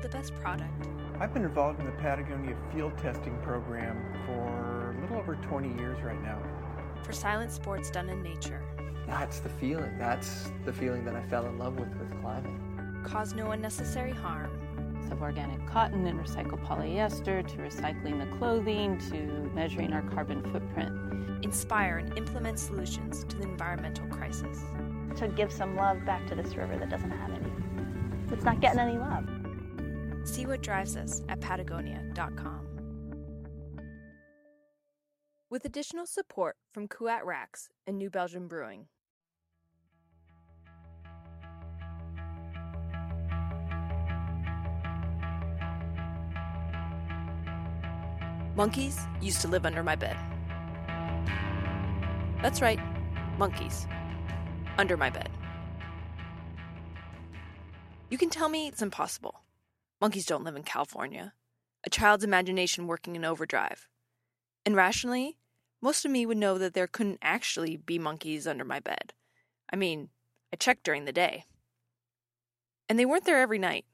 develop the best product. I've been involved in the Patagonia field testing program for a little over 20 years right now. For silent sports done in nature. That's the feeling. That's the feeling that I fell in love with with climbing. Cause no unnecessary harm. Of organic cotton and recycled polyester to recycling the clothing to measuring our carbon footprint. Inspire and implement solutions to the environmental crisis. To give some love back to this river that doesn't have any. It's not getting any love. See what drives us at patagonia.com. With additional support from Kuat Racks and New Belgium Brewing. Monkeys used to live under my bed. That's right, monkeys. Under my bed. You can tell me it's impossible. Monkeys don't live in California. A child's imagination working in overdrive. And rationally, most of me would know that there couldn't actually be monkeys under my bed. I mean, I checked during the day. And they weren't there every night.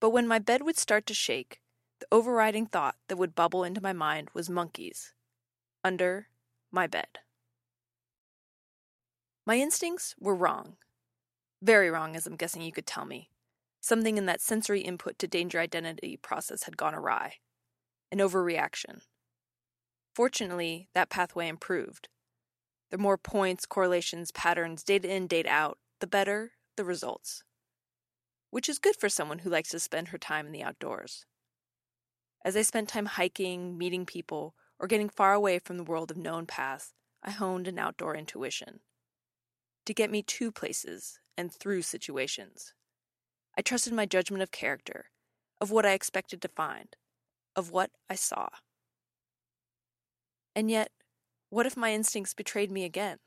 But when my bed would start to shake, the overriding thought that would bubble into my mind was monkeys. Under my bed. My instincts were wrong. Very wrong, as I'm guessing you could tell me. Something in that sensory input to danger identity process had gone awry. An overreaction. Fortunately, that pathway improved. The more points, correlations, patterns, data in, data out, the better the results. Which is good for someone who likes to spend her time in the outdoors. As I spent time hiking, meeting people, or getting far away from the world of known paths, I honed an outdoor intuition. To get me to places and through situations. I trusted my judgment of character, of what I expected to find, of what I saw. And yet, what if my instincts betrayed me again?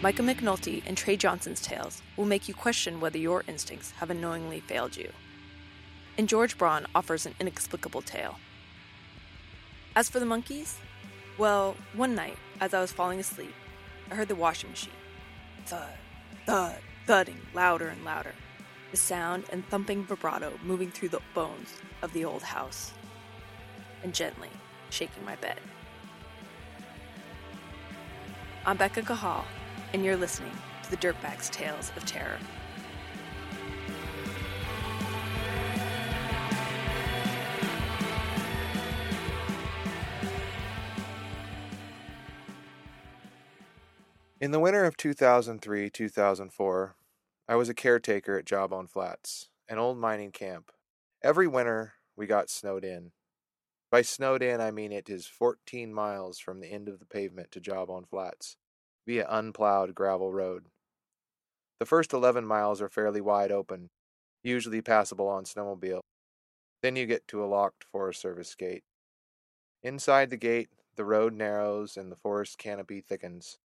Micah McNulty and Trey Johnson's tales will make you question whether your instincts have unknowingly failed you. And George Braun offers an inexplicable tale. As for the monkeys, well, one night, as I was falling asleep, I heard the washing machine. Thud, thud, thudding louder and louder. The sound and thumping vibrato moving through the bones of the old house. And gently shaking my bed. I'm Becca Cahall, and you're listening to the Dirtbags Tales of Terror. In the winter of 2003 2004, I was a caretaker at Jawbone Flats, an old mining camp. Every winter, we got snowed in. By snowed in, I mean it is 14 miles from the end of the pavement to Jawbone Flats, via unplowed gravel road. The first 11 miles are fairly wide open, usually passable on snowmobile. Then you get to a locked Forest Service gate. Inside the gate, the road narrows and the forest canopy thickens.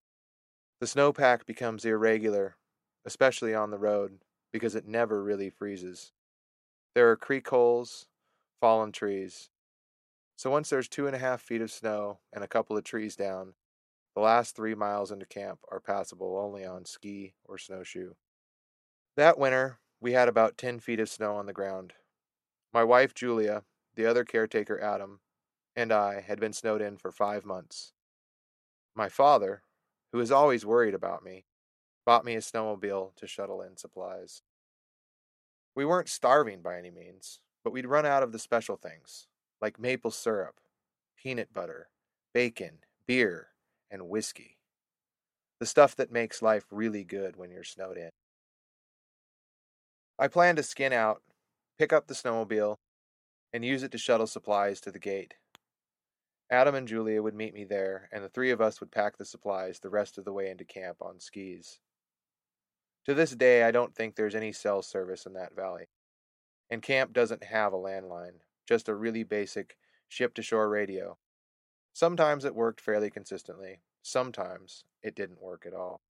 The snowpack becomes irregular, especially on the road, because it never really freezes. There are creek holes, fallen trees. So once there's two and a half feet of snow and a couple of trees down, the last three miles into camp are passable only on ski or snowshoe. That winter, we had about 10 feet of snow on the ground. My wife, Julia, the other caretaker, Adam, and I had been snowed in for five months. My father, who was always worried about me, bought me a snowmobile to shuttle in supplies. We weren't starving by any means, but we'd run out of the special things, like maple syrup, peanut butter, bacon, beer, and whiskey. The stuff that makes life really good when you're snowed in. I planned to skin out, pick up the snowmobile, and use it to shuttle supplies to the gate. Adam and Julia would meet me there, and the three of us would pack the supplies the rest of the way into camp on skis. To this day, I don't think there's any cell service in that valley. And camp doesn't have a landline, just a really basic ship to shore radio. Sometimes it worked fairly consistently, sometimes it didn't work at all.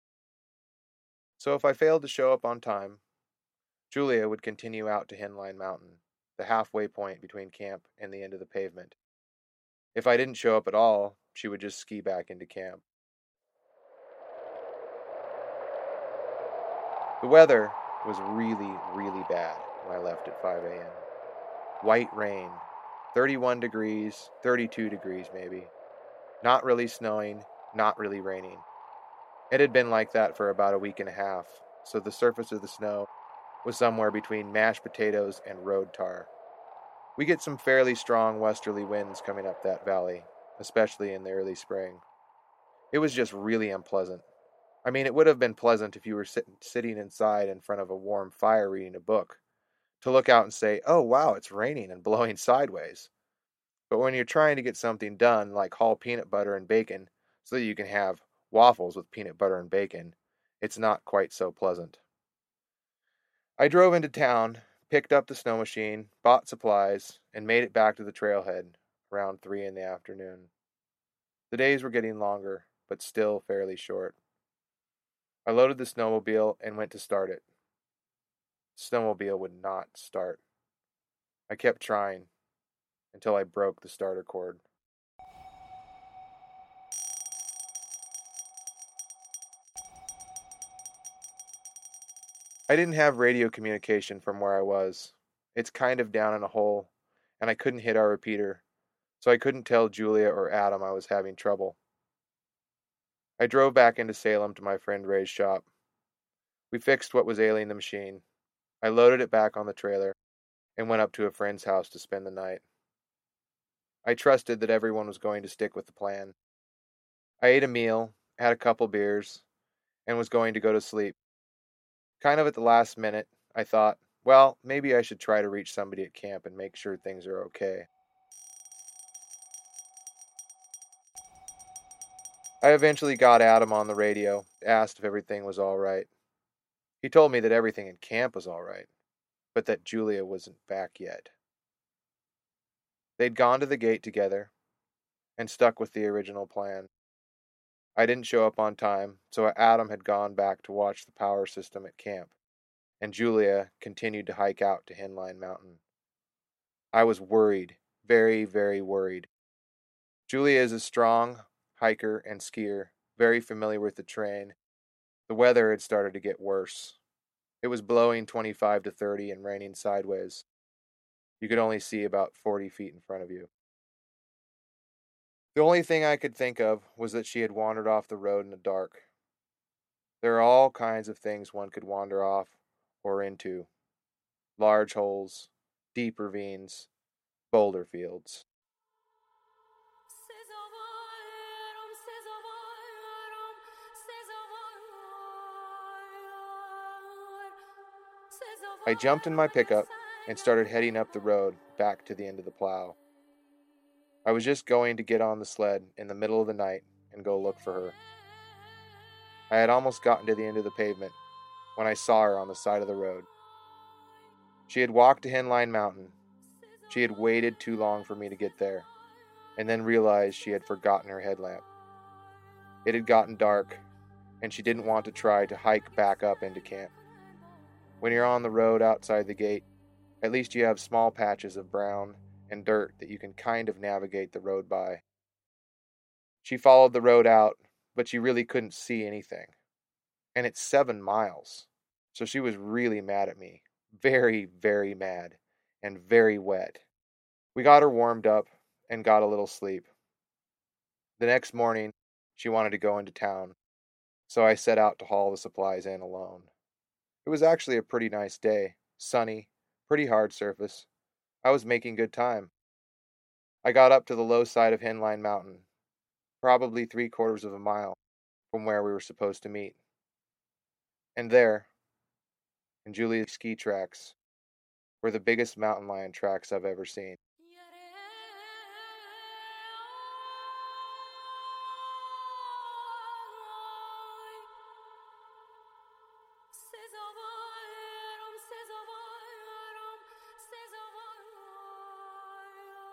So if I failed to show up on time, Julia would continue out to Henline Mountain, the halfway point between camp and the end of the pavement, if I didn't show up at all, she would just ski back into camp. The weather was really, really bad when I left at 5 a.m. White rain, 31 degrees, 32 degrees maybe. Not really snowing, not really raining. It had been like that for about a week and a half, so the surface of the snow was somewhere between mashed potatoes and road tar. We get some fairly strong westerly winds coming up that valley, especially in the early spring. It was just really unpleasant. I mean, it would have been pleasant if you were sit- sitting inside in front of a warm fire reading a book, to look out and say, oh wow, it's raining and blowing sideways. But when you're trying to get something done, like haul peanut butter and bacon so that you can have waffles with peanut butter and bacon, it's not quite so pleasant. I drove into town, picked up the snow machine, bought supplies, and made it back to the trailhead around 3 in the afternoon. The days were getting longer, but still fairly short. I loaded the snowmobile and went to start it. The snowmobile would not start. I kept trying until I broke the starter cord. I didn't have radio communication from where I was. It's kind of down in a hole, and I couldn't hit our repeater, so I couldn't tell Julia or Adam I was having trouble. I drove back into Salem to my friend Ray's shop. We fixed what was ailing the machine. I loaded it back on the trailer and went up to a friend's house to spend the night. I trusted that everyone was going to stick with the plan. I ate a meal, had a couple beers, and was going to go to sleep. Kind of at the last minute, I thought, well, maybe I should try to reach somebody at camp and make sure things are okay. I eventually got Adam on the radio, asked if everything was all right. He told me that everything in camp was all right, but that Julia wasn't back yet. They'd gone to the gate together and stuck with the original plan. I didn't show up on time, so Adam had gone back to watch the power system at camp, and Julia continued to hike out to Henline Mountain. I was worried, very, very worried. Julia is a strong hiker and skier, very familiar with the terrain, the weather had started to get worse. It was blowing 25 to 30 and raining sideways. You could only see about 40 feet in front of you. The only thing I could think of was that she had wandered off the road in the dark. There are all kinds of things one could wander off or into large holes, deep ravines, boulder fields. I jumped in my pickup and started heading up the road back to the end of the plow. I was just going to get on the sled in the middle of the night and go look for her. I had almost gotten to the end of the pavement when I saw her on the side of the road. She had walked to Henline Mountain. She had waited too long for me to get there, and then realized she had forgotten her headlamp. It had gotten dark, and she didn't want to try to hike back up into camp. When you're on the road outside the gate, at least you have small patches of brown and dirt that you can kind of navigate the road by. She followed the road out, but she really couldn't see anything. And it's seven miles. So she was really mad at me. Very, very mad. And very wet. We got her warmed up and got a little sleep. The next morning, she wanted to go into town. So I set out to haul the supplies in alone. It was actually a pretty nice day, sunny, pretty hard surface. I was making good time. I got up to the low side of Henline Mountain, probably three quarters of a mile from where we were supposed to meet. And there, in Julia's ski tracks, were the biggest mountain lion tracks I've ever seen.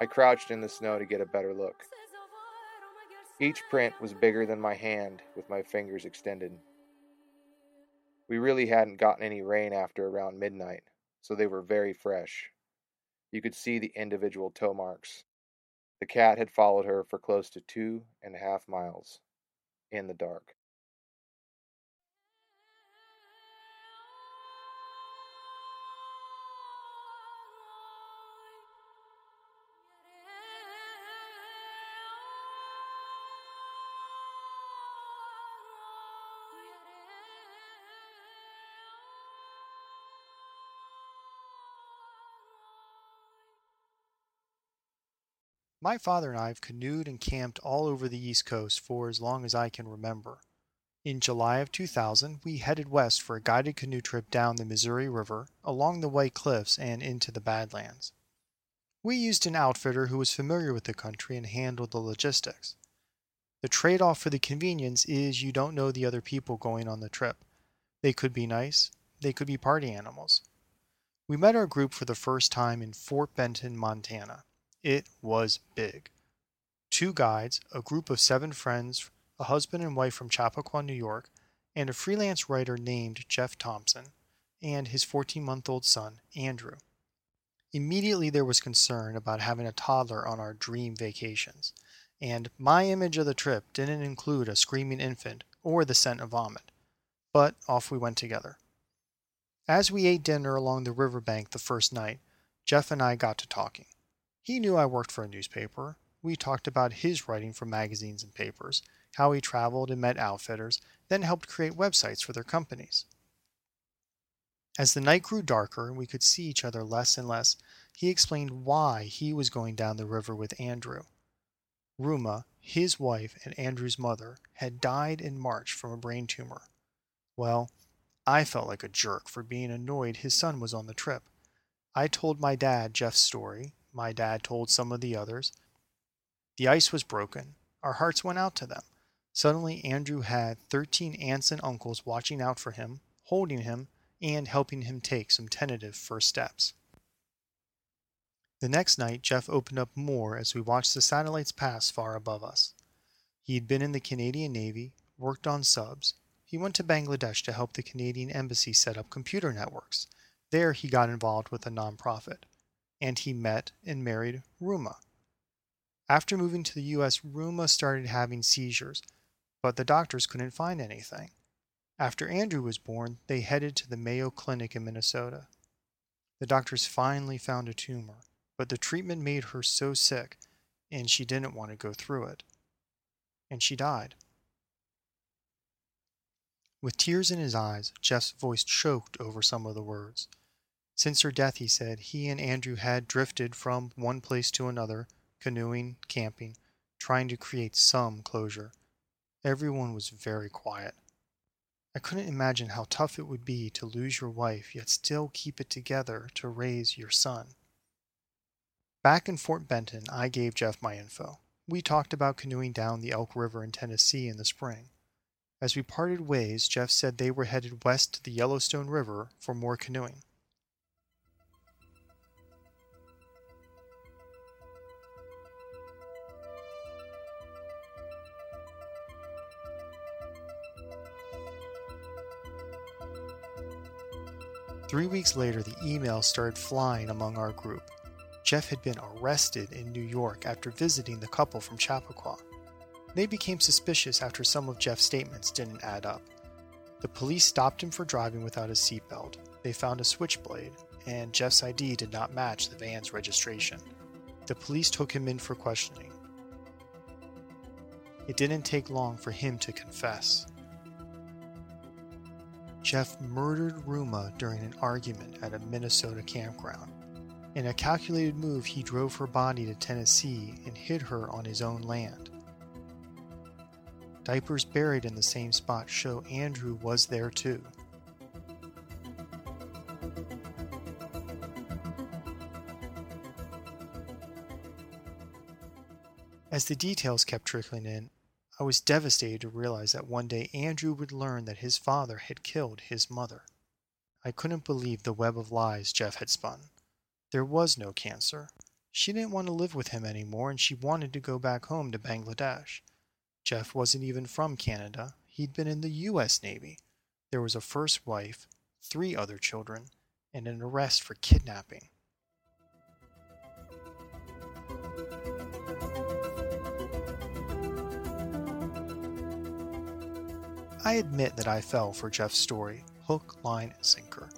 I crouched in the snow to get a better look. Each print was bigger than my hand with my fingers extended. We really hadn't gotten any rain after around midnight, so they were very fresh. You could see the individual toe marks. The cat had followed her for close to two and a half miles in the dark. My father and I have canoed and camped all over the East Coast for as long as I can remember. In July of 2000, we headed west for a guided canoe trip down the Missouri River, along the White Cliffs, and into the Badlands. We used an outfitter who was familiar with the country and handled the logistics. The trade off for the convenience is you don't know the other people going on the trip. They could be nice, they could be party animals. We met our group for the first time in Fort Benton, Montana. It was big. Two guides, a group of seven friends, a husband and wife from Chappaqua, New York, and a freelance writer named Jeff Thompson, and his 14 month old son, Andrew. Immediately there was concern about having a toddler on our dream vacations, and my image of the trip didn't include a screaming infant or the scent of vomit. But off we went together. As we ate dinner along the riverbank the first night, Jeff and I got to talking. He knew I worked for a newspaper. We talked about his writing for magazines and papers, how he traveled and met outfitters, then helped create websites for their companies. As the night grew darker and we could see each other less and less, he explained why he was going down the river with Andrew. Ruma, his wife and Andrew's mother, had died in March from a brain tumor. Well, I felt like a jerk for being annoyed his son was on the trip. I told my dad Jeff's story. My dad told some of the others. The ice was broken. Our hearts went out to them. Suddenly, Andrew had 13 aunts and uncles watching out for him, holding him, and helping him take some tentative first steps. The next night, Jeff opened up more as we watched the satellites pass far above us. He had been in the Canadian Navy, worked on subs. He went to Bangladesh to help the Canadian Embassy set up computer networks. There, he got involved with a nonprofit. And he met and married Ruma. After moving to the U.S., Ruma started having seizures, but the doctors couldn't find anything. After Andrew was born, they headed to the Mayo Clinic in Minnesota. The doctors finally found a tumor, but the treatment made her so sick, and she didn't want to go through it. And she died. With tears in his eyes, Jeff's voice choked over some of the words. Since her death, he said, he and Andrew had drifted from one place to another, canoeing, camping, trying to create some closure. Everyone was very quiet. I couldn't imagine how tough it would be to lose your wife yet still keep it together to raise your son. Back in Fort Benton, I gave Jeff my info. We talked about canoeing down the Elk River in Tennessee in the spring. As we parted ways, Jeff said they were headed west to the Yellowstone River for more canoeing. Three weeks later, the emails started flying among our group. Jeff had been arrested in New York after visiting the couple from Chappaqua. They became suspicious after some of Jeff's statements didn't add up. The police stopped him for driving without a seatbelt. They found a switchblade, and Jeff's ID did not match the van's registration. The police took him in for questioning. It didn't take long for him to confess. Jeff murdered Ruma during an argument at a Minnesota campground. In a calculated move, he drove her body to Tennessee and hid her on his own land. Diapers buried in the same spot show Andrew was there too. As the details kept trickling in, I was devastated to realize that one day Andrew would learn that his father had killed his mother. I couldn't believe the web of lies Jeff had spun. There was no cancer. She didn't want to live with him anymore and she wanted to go back home to Bangladesh. Jeff wasn't even from Canada. He'd been in the U.S. Navy. There was a first wife, three other children, and an arrest for kidnapping. I admit that I fell for Jeff's story, hook, line, and sinker.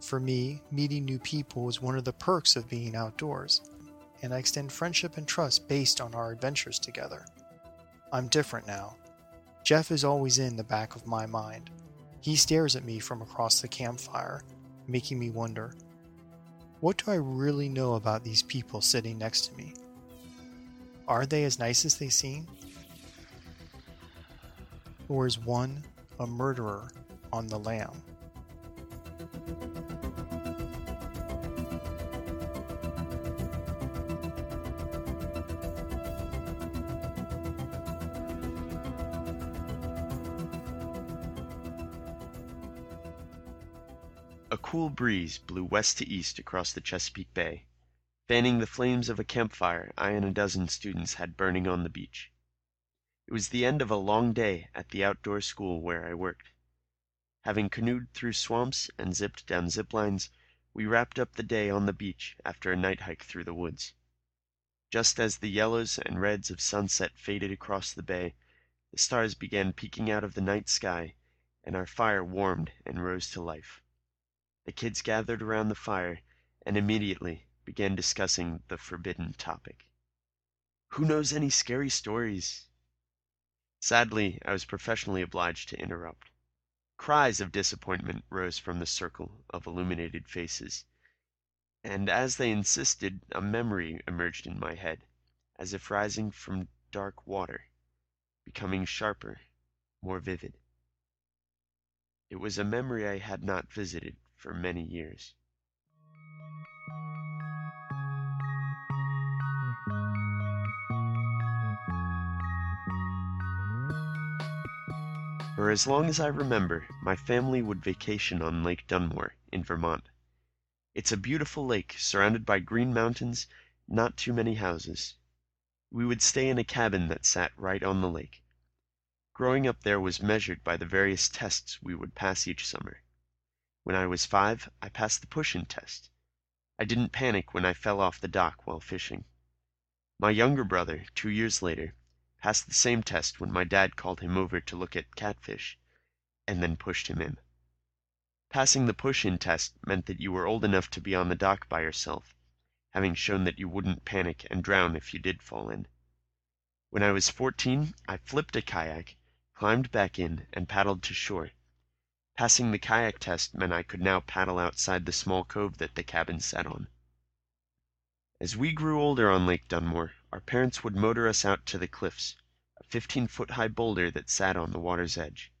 For me, meeting new people is one of the perks of being outdoors, and I extend friendship and trust based on our adventures together. I'm different now. Jeff is always in the back of my mind. He stares at me from across the campfire, making me wonder what do I really know about these people sitting next to me? Are they as nice as they seem? Or is one a murderer on the lam? A cool breeze blew west to east across the Chesapeake Bay, fanning the flames of a campfire I and a dozen students had burning on the beach. It was the end of a long day at the outdoor school where I worked. Having canoed through swamps and zipped down zip lines, we wrapped up the day on the beach after a night hike through the woods. Just as the yellows and reds of sunset faded across the bay, the stars began peeking out of the night sky, and our fire warmed and rose to life. The kids gathered around the fire and immediately began discussing the forbidden topic. Who knows any scary stories? Sadly, I was professionally obliged to interrupt. Cries of disappointment rose from the circle of illuminated faces, and as they insisted, a memory emerged in my head, as if rising from dark water, becoming sharper, more vivid. It was a memory I had not visited for many years. For as long as I remember, my family would vacation on Lake Dunmore, in Vermont. It's a beautiful lake surrounded by green mountains, not too many houses. We would stay in a cabin that sat right on the lake. Growing up there was measured by the various tests we would pass each summer. When I was five, I passed the push-in test. I didn't panic when I fell off the dock while fishing. My younger brother, two years later, passed the same test when my dad called him over to look at catfish, and then pushed him in. Passing the push-in test meant that you were old enough to be on the dock by yourself, having shown that you wouldn't panic and drown if you did fall in. When I was fourteen, I flipped a kayak, climbed back in, and paddled to shore. Passing the kayak test meant I could now paddle outside the small cove that the cabin sat on. As we grew older on Lake Dunmore, our parents would motor us out to the cliffs, a fifteen foot high boulder that sat on the water's edge.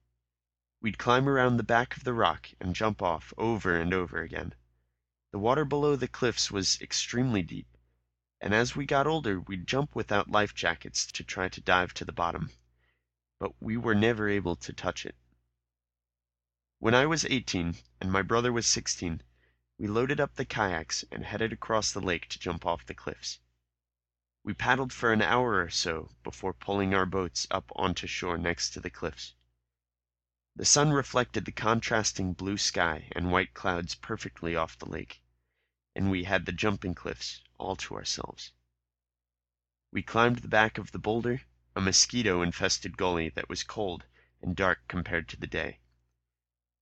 We'd climb around the back of the rock and jump off over and over again. The water below the cliffs was extremely deep, and as we got older we'd jump without life jackets to try to dive to the bottom, but we were never able to touch it. When I was eighteen and my brother was sixteen, we loaded up the kayaks and headed across the lake to jump off the cliffs. We paddled for an hour or so before pulling our boats up onto shore next to the cliffs. The sun reflected the contrasting blue sky and white clouds perfectly off the lake, and we had the jumping cliffs all to ourselves. We climbed the back of the boulder, a mosquito-infested gully that was cold and dark compared to the day.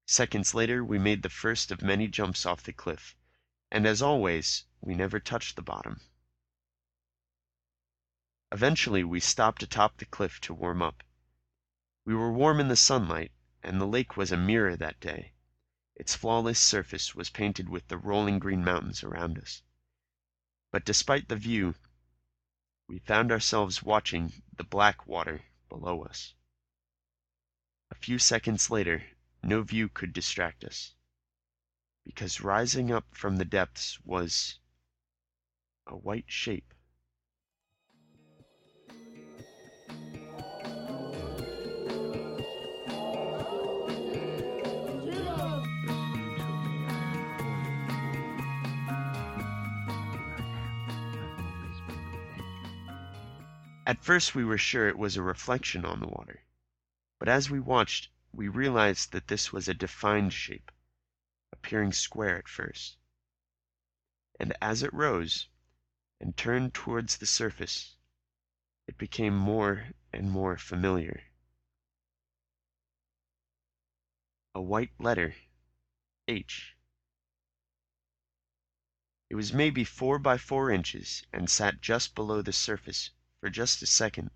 Seconds later we made the first of many jumps off the cliff, and as always, we never touched the bottom. Eventually we stopped atop the cliff to warm up. We were warm in the sunlight, and the lake was a mirror that day. Its flawless surface was painted with the rolling green mountains around us. But despite the view, we found ourselves watching the black water below us. A few seconds later, no view could distract us, because rising up from the depths was a white shape. At first we were sure it was a reflection on the water, but as we watched we realized that this was a defined shape, appearing square at first. And as it rose and turned towards the surface, it became more and more familiar. A white letter, H. It was maybe four by four inches and sat just below the surface for just a second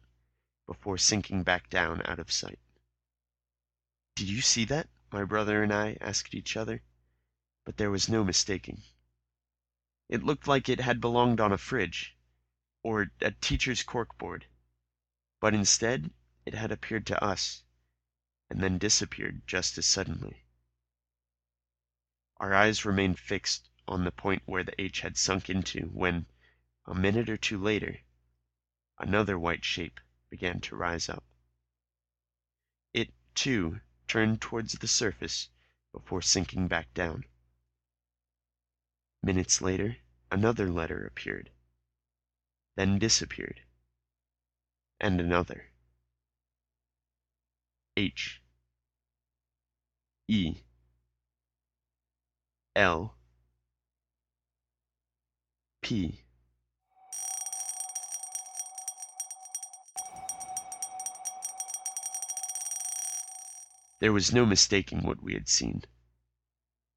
before sinking back down out of sight. Did you see that? my brother and I asked each other, but there was no mistaking. It looked like it had belonged on a fridge, or a teacher's corkboard, but instead it had appeared to us, and then disappeared just as suddenly. Our eyes remained fixed on the point where the H had sunk into when, a minute or two later, another white shape began to rise up. It, too, turned towards the surface before sinking back down. Minutes later, another letter appeared, then disappeared, and another. H E L P There was no mistaking what we had seen.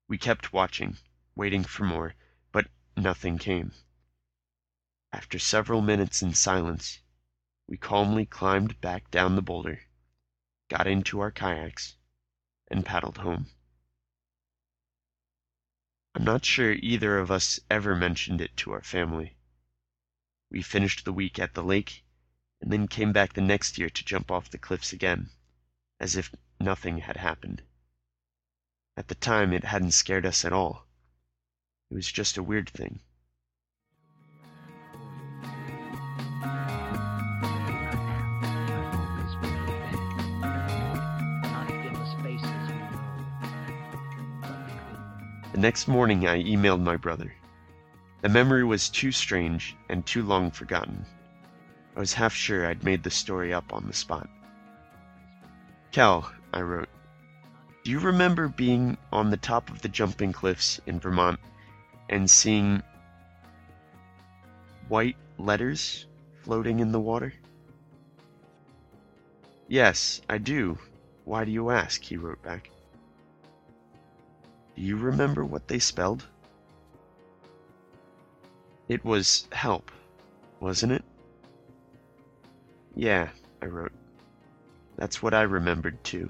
We kept watching, waiting for more, but nothing came. After several minutes in silence, we calmly climbed back down the boulder, got into our kayaks, and paddled home. I'm not sure either of us ever mentioned it to our family. We finished the week at the lake, and then came back the next year to jump off the cliffs again, as if nothing had happened. At the time, it hadn't scared us at all. It was just a weird thing. The next morning, I emailed my brother. The memory was too strange and too long forgotten. I was half sure I'd made the story up on the spot. Cal, I wrote, do you remember being on the top of the jumping cliffs in Vermont and seeing white letters floating in the water? Yes, I do. Why do you ask? he wrote back. Do you remember what they spelled? It was help, wasn't it? Yeah, I wrote. That's what I remembered too.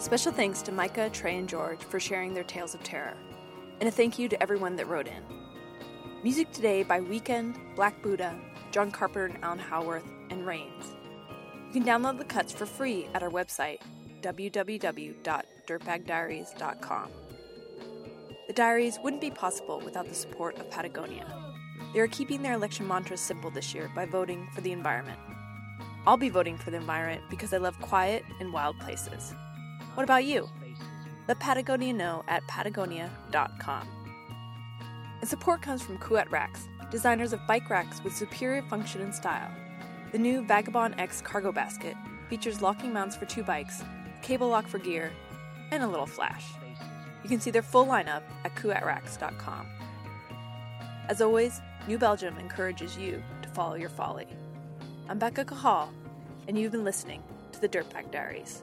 Special thanks to Micah, Trey, and George for sharing their tales of terror, and a thank you to everyone that wrote in. Music today by Weekend, Black Buddha, John Carpenter and Alan Howarth, and Rains. You can download the cuts for free at our website, www.dirtbagdiaries.com. The diaries wouldn't be possible without the support of Patagonia. They are keeping their election mantras simple this year by voting for the environment. I'll be voting for the environment because I love quiet and wild places. What about you? Let Patagonia know at patagonia.com. And support comes from Kuat Racks, designers of bike racks with superior function and style. The new Vagabond X cargo basket features locking mounts for two bikes, cable lock for gear, and a little flash. You can see their full lineup at kuatracks.com. As always, New Belgium encourages you to follow your folly. I'm Becca Cahall, and you've been listening to the Dirtbag Diaries.